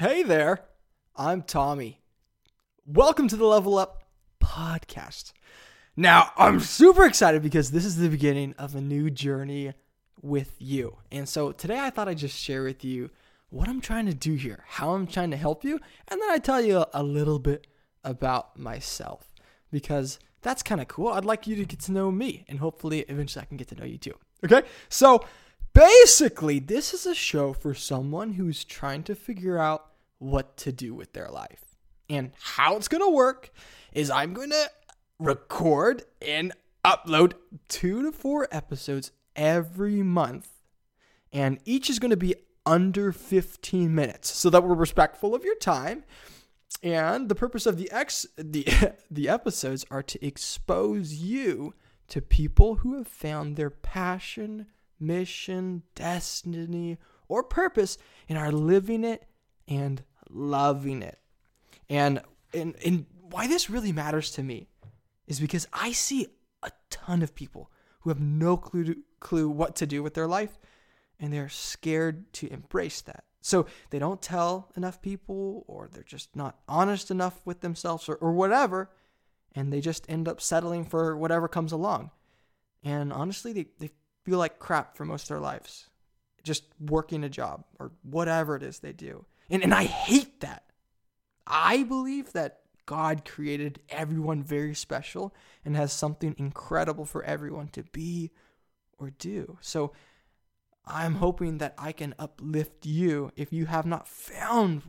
Hey there, I'm Tommy. Welcome to the Level Up podcast. Now, I'm super excited because this is the beginning of a new journey with you. And so today I thought I'd just share with you what I'm trying to do here, how I'm trying to help you, and then I tell you a little bit about myself because that's kind of cool. I'd like you to get to know me and hopefully eventually I can get to know you too. Okay? So, basically, this is a show for someone who's trying to figure out what to do with their life. And how it's going to work is I'm going to record and upload two to four episodes every month. And each is going to be under 15 minutes so that we're respectful of your time. And the purpose of the ex the the episodes are to expose you to people who have found their passion, mission, destiny, or purpose and are living it and loving it. And and and why this really matters to me is because I see a ton of people who have no clue to, clue what to do with their life and they're scared to embrace that. So they don't tell enough people or they're just not honest enough with themselves or, or whatever and they just end up settling for whatever comes along. And honestly, they, they feel like crap for most of their lives, just working a job or whatever it is they do. And, and I hate that. I believe that God created everyone very special and has something incredible for everyone to be or do. So I'm hoping that I can uplift you if you have not found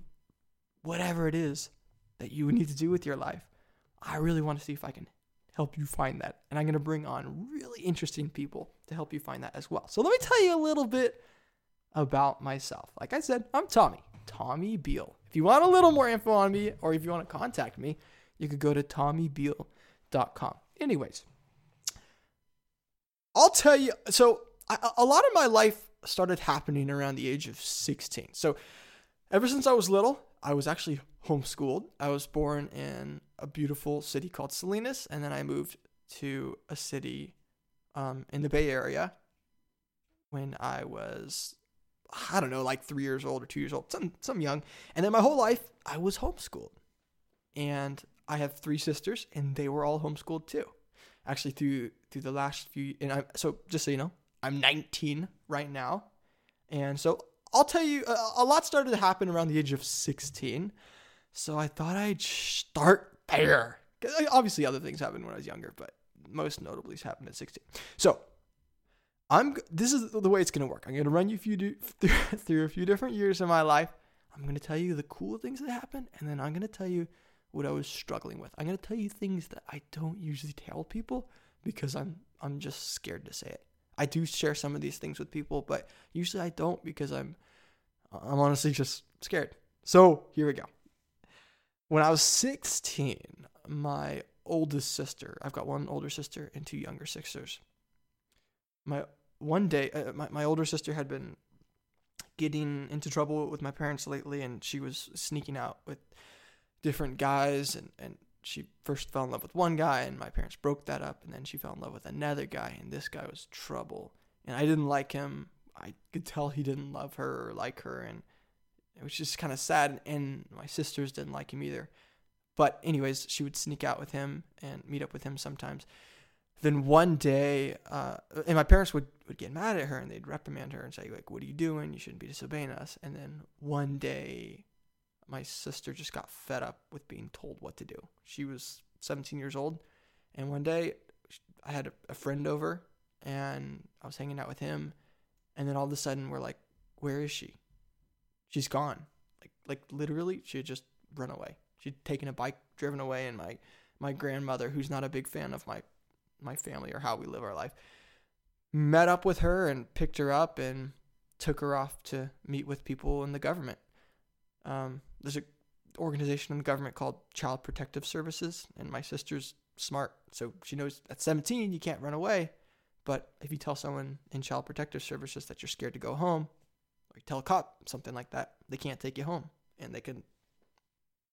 whatever it is that you need to do with your life. I really want to see if I can help you find that. And I'm going to bring on really interesting people to help you find that as well. So let me tell you a little bit about myself. Like I said, I'm Tommy, Tommy Beal. If you want a little more info on me or if you want to contact me, you could go to tommybeal.com. Anyways, I'll tell you. So, I, a lot of my life started happening around the age of 16. So, ever since I was little, I was actually homeschooled. I was born in a beautiful city called Salinas, and then I moved to a city um, in the Bay Area when I was, I don't know, like three years old or two years old, some some young. And then my whole life, I was homeschooled, and I have three sisters, and they were all homeschooled too. Actually, through through the last few, and I so just so you know, I'm 19 right now, and so I'll tell you, a, a lot started to happen around the age of 16. So I thought I'd start there. Obviously, other things happened when I was younger, but most notably happened at 16. So I'm. This is the way it's gonna work. I'm gonna run you few do, through a few different years of my life. I'm gonna tell you the cool things that happened, and then I'm gonna tell you what I was struggling with. I'm gonna tell you things that I don't usually tell people because I'm I'm just scared to say it. I do share some of these things with people, but usually I don't because I'm I'm honestly just scared. So here we go. When I was 16, my oldest sister, I've got one older sister and two younger sisters. My one day, uh, my, my older sister had been getting into trouble with my parents lately, and she was sneaking out with different guys, and, and she first fell in love with one guy, and my parents broke that up, and then she fell in love with another guy, and this guy was trouble. And I didn't like him. I could tell he didn't love her or like her, and it was just kind of sad. And my sisters didn't like him either. But anyways, she would sneak out with him and meet up with him sometimes. Then one day, uh, and my parents would, would get mad at her and they'd reprimand her and say like, "What are you doing? You shouldn't be disobeying us." And then one day, my sister just got fed up with being told what to do. She was 17 years old, and one day I had a, friend over and I was hanging out with him, and then all of a sudden we're like, "Where is she? She's gone." Like like literally, she had just run away. She'd taken a bike, driven away, and my my grandmother, who's not a big fan of my my family or how we live our life, met up with her and picked her up and took her off to meet with people in the government. Um, there's an organization in the government called Child Protective Services, and my sister's smart, so she knows at 17 you can't run away. But if you tell someone in Child Protective Services that you're scared to go home, or tell a cop something like that, they can't take you home, and they can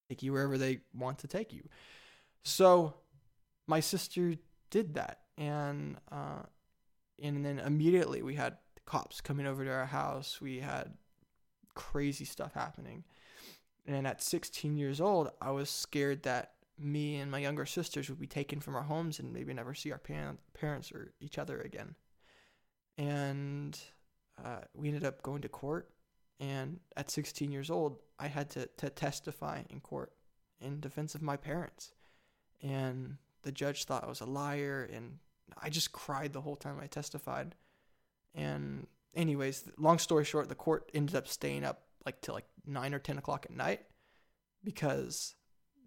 take you wherever they want to take you. So my sister did that, and uh, and then immediately we had cops coming over to our house. We had crazy stuff happening, And at 16 years old, I was scared that me and my younger sisters would be taken from our homes and maybe never see our parents or each other again. And uh, we ended up going to court. And at 16 years old, I had to, to testify in court in defense of my parents. And the judge thought I was a liar. And I just cried the whole time I testified. And, anyways, long story short, the court ended up staying up like till like 9 or 10 o'clock at night because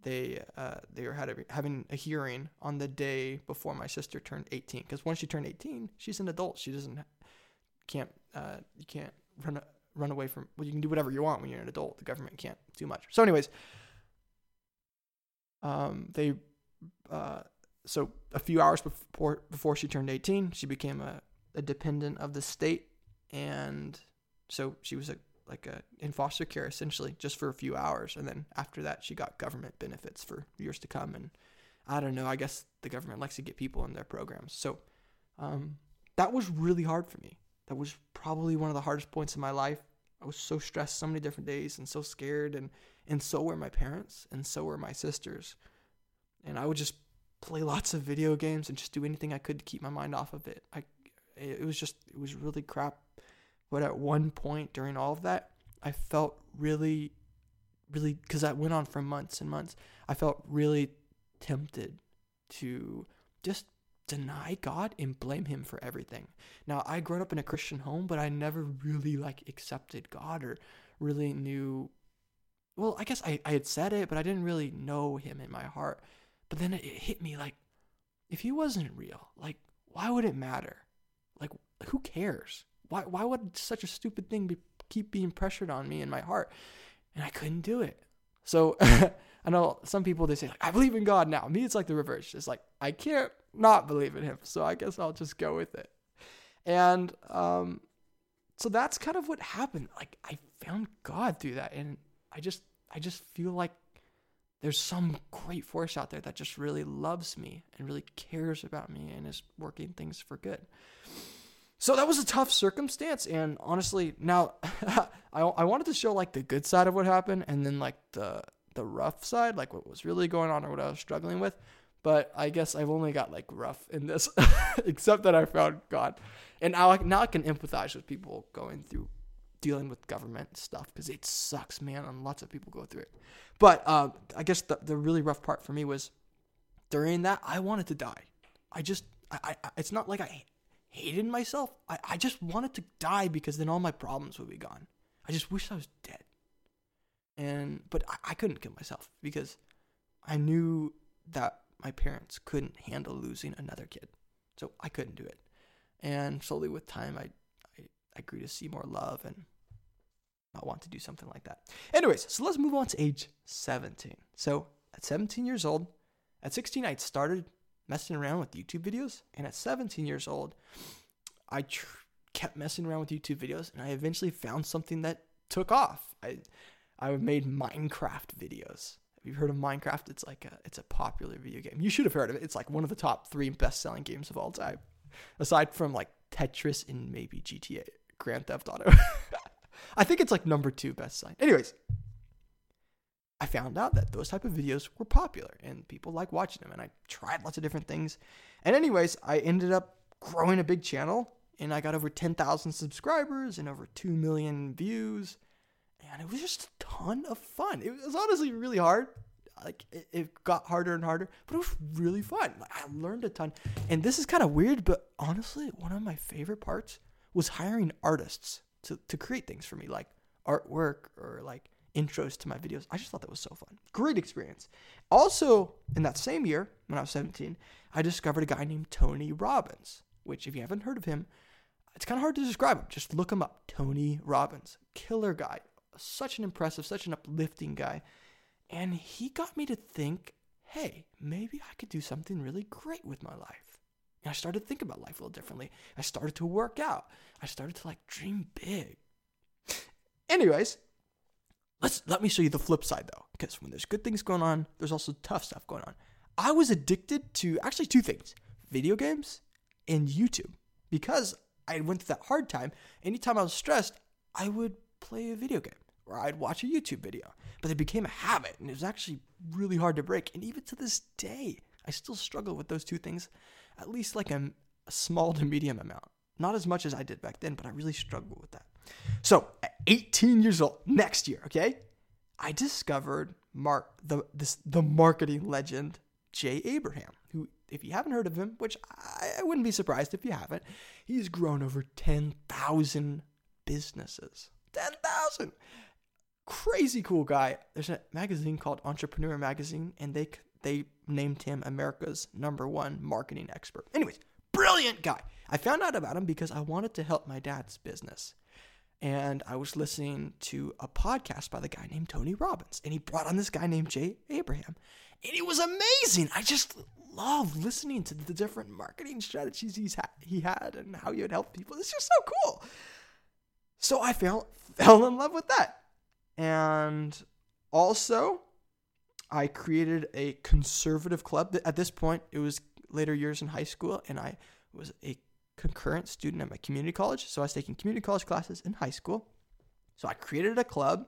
they uh, they were had a, having a hearing on the day before my sister turned 18 because once she turned 18 she's an adult. She doesn't can't uh, you can't run run away from well you can do whatever you want when you're an adult. The government can't do much. So anyways um they uh so a few hours before before she turned 18 she became a, a dependent of the state. And so she was a like a in foster care essentially just for a few hours. And then after that she got government benefits for years to come. And I don't know I guess the government likes to get people in their programs. So um, that was really hard for me. That was probably one of the hardest points in my life. I was so stressed so many different days and so scared and and so were my parents and so were my sisters. And I would just play lots of video games and just do anything I could to keep my mind off of it I it was just it was really crap but at one point during all of that, I felt really, really, because that went on for months and months, I felt really tempted to just deny God and blame him for everything. Now, I grew up in a Christian home, but I never really like accepted God or really knew well, I guess I, I had said it, but I didn't really know him in my heart. But then it, it hit me like, if he wasn't real, like, why would it matter? Like, who cares? Why why would such a stupid thing be, keep being pressured on me in my heart? And I couldn't do it. So I know some people they say like I believe in God now. Me it's like the reverse. It's like I can't not believe in him. So I guess I'll just go with it. And um so that's kind of what happened. Like I found God through that and I just I just feel like there's some great force out there that just really loves me and really cares about me and is working things for good. So that was a tough circumstance, and honestly, now I, I wanted to show like the good side of what happened, and then like the the rough side, like what was really going on or what I was struggling with. But I guess I've only got like rough in this, except that I found God, and now I, now I can empathize with people going through dealing with government stuff because it sucks, man, and lots of people go through it. But uh, I guess the the really rough part for me was during that I wanted to die. I just I, I it's not like I hated myself. I, I just wanted to die because then all my problems would be gone. I just wish I was dead. And but I, I couldn't kill myself because I knew that my parents couldn't handle losing another kid. So I couldn't do it. And slowly with time I I, I grew to see more love and not want to do something like that. Anyways, so let's move on to age 17. So at 17 years old, at 16 I started messing around with YouTube videos. And at 17 years old, I tr- kept messing around with YouTube videos, and I eventually found something that took off. I I made Minecraft videos. Have you heard of Minecraft? It's like a it's a popular video game. You should have heard of it. It's like one of the top three best selling games of all time, aside from like Tetris and maybe GTA, Grand Theft Auto. I think it's like number two best sign. Anyways, I found out that those type of videos were popular and people like watching them. And I tried lots of different things. And anyways, I ended up growing a big channel and I got over 10,000 subscribers and over 2 million views. And it was just a ton of fun. It was honestly really hard. Like it, got harder and harder, but it was really fun. Like, I learned a ton. And this is kind of weird, but honestly, one of my favorite parts was hiring artists to, to create things for me, like artwork or like intros to my videos. I just thought that was so fun. Great experience. Also, in that same year, when I was 17, I discovered a guy named Tony Robbins, which, if you haven't heard of him, it's kind of hard to describe him. Just look him up. Tony Robbins. Killer guy. Such an impressive, such an uplifting guy. And he got me to think hey, maybe I could do something really great with my life. And I started to think about life a little differently. I started to work out. I started to like dream big. Anyways, let's let me show you the flip side though, because when there's good things going on, there's also tough stuff going on. I was addicted to actually two things: video games and YouTube. Because I went through that hard time, anytime I was stressed, I would play a video game or I'd watch a YouTube video. but it became a habit and it was actually really hard to break. And even to this day, I still struggle with those two things, at least like a, a small to medium amount. Not as much as I did back then, but I really struggle with that. So at 18 years old, next year, okay, I discovered Mark the this the marketing legend Jay Abraham, who if you haven't heard of him, which I, I wouldn't be surprised if you haven't, he's grown over 10,000 businesses. 10,000. Crazy cool guy. There's a magazine called Entrepreneur Magazine, and they they named him America's number one marketing expert. Anyways, brilliant guy. I found out about him because I wanted to help my dad's business. And I was listening to a podcast by the guy named Tony Robbins, and he brought on this guy named Jay Abraham. And it was amazing. I just love listening to the different marketing strategies he's ha- he had and how he would help people. It's just so cool. So I fell fell in love with that. And also, I created a conservative club. At this point, it was later years in high school, and I was a concurrent student at my community college. So I was taking community college classes in high school. So I created a club,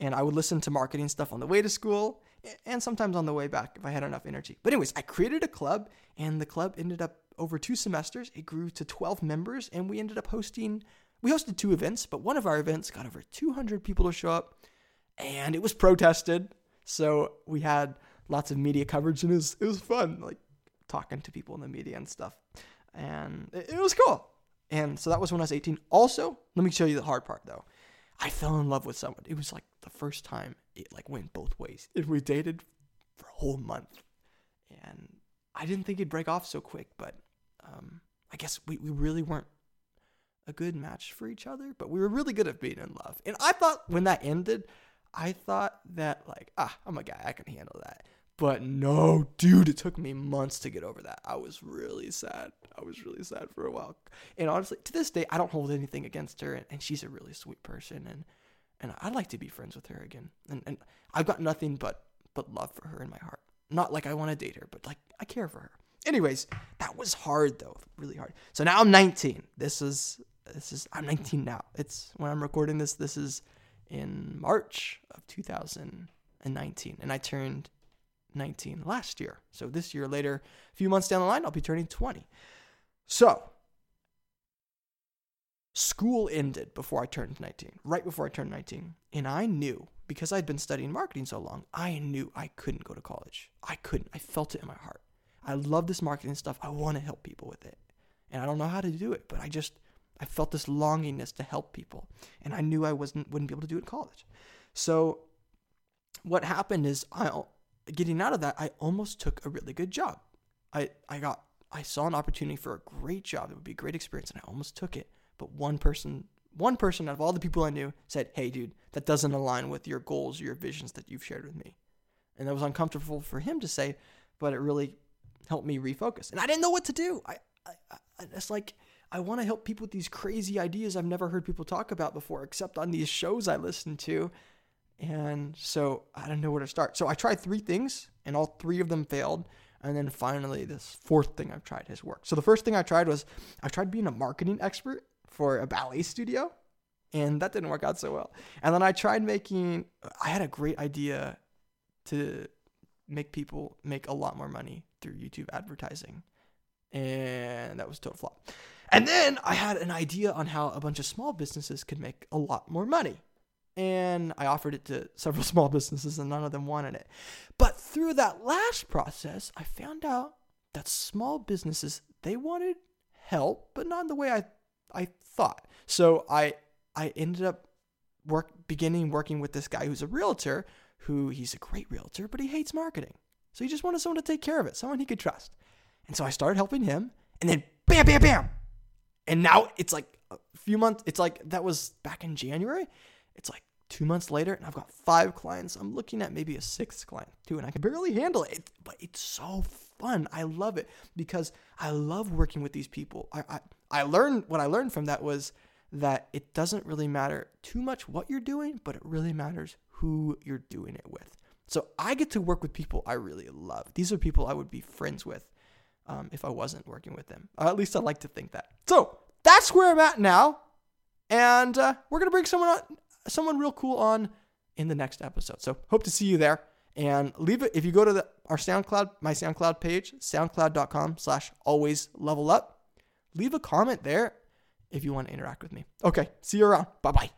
and I would listen to marketing stuff on the way to school and sometimes on the way back if I had enough energy. But, anyways, I created a club, and the club ended up over two semesters. It grew to 12 members, and we ended up hosting we hosted two events, but one of our events got over 200 people to show up and it was protested. So we had lots of media coverage and it was, it was fun, like talking to people in the media and stuff. And it, it was cool. And so that was when I was 18. Also, let me show you the hard part though. I fell in love with someone. It was like the first time it like went both ways. If we dated for a whole month. And I didn't think it'd break off so quick, but um, I guess we, we really weren't a good match for each other, but we were really good at being in love. And I thought when that ended, I thought that like, ah, I'm a guy, I can handle that. But no, dude, it took me months to get over that. I was really sad. I was really sad for a while. And honestly, to this day, I don't hold anything against her, and, and she's a really sweet person, and and I'd like to be friends with her again. And and I've got nothing but but love for her in my heart. Not like I want to date her, but like I care for her. Anyways, that was hard though, really hard. So now I'm 19. This is this is I'm 19 now. It's when I'm recording this. This is in March of 2019, and I turned 19 last year. So this year later, a few months down the line, I'll be turning 20. So school ended before I turned 19, right before I turned 19, and I knew because I'd been studying marketing so long, I knew I couldn't go to college. I couldn't. I felt it in my heart. I love this marketing stuff. I want to help people with it. And I don't know how to do it, but I just I felt this longingness to help people, and I knew I wasn't wouldn't be able to do it in college. So what happened is I getting out of that, I almost took a really good job. I I got I saw an opportunity for a great job. It would be a great experience, and I almost took it. But one person, one person out of all the people I knew said, "Hey, dude, that doesn't align with your goals or your visions that you've shared with me," and that was uncomfortable for him to say, but it really helped me refocus. And I didn't know what to do. I, I, I it's like I want to help people with these crazy ideas I've never heard people talk about before, except on these shows I listen to. And so I don't know where to start. So I tried three things, and all three of them failed. And then finally, this fourth thing I've tried has worked. So the first thing I tried was I tried being a marketing expert for a ballet studio, and that didn't work out so well. And then I tried making, I had a great idea to make people make a lot more money through YouTube advertising. And that was total flop. And then I had an idea on how a bunch of small businesses could make a lot more money. And I offered it to several small businesses, and none of them wanted it. But through that last process, I found out that small businesses they wanted help, but not in the way I I thought. So I I ended up work beginning working with this guy who's a realtor, who he's a great realtor, but he hates marketing. So he just wanted someone to take care of it, someone he could trust. And so I started helping him, and then bam, bam, bam, and now it's like a few months, it's like that was back in January. It's like two months later, and I've got five clients. I'm looking at maybe a sixth client too, and I can barely handle it. But it's so fun. I love it because I love working with these people. I, I, I learned what I learned from that was that it doesn't really matter too much what you're doing, but it really matters who you're doing it with. So I get to work with people I really love. These are people I would be friends with um, if I wasn't working with them. Uh, at least I like to think that. So that's where I'm at now, and uh, we're gonna bring someone on, someone real cool on in the next episode. So hope to see you there. And leave it if you go to the, our SoundCloud, my SoundCloud page, soundcloud.com slash always level up. Leave a comment there if you want to interact with me. Okay, see you around. Bye bye.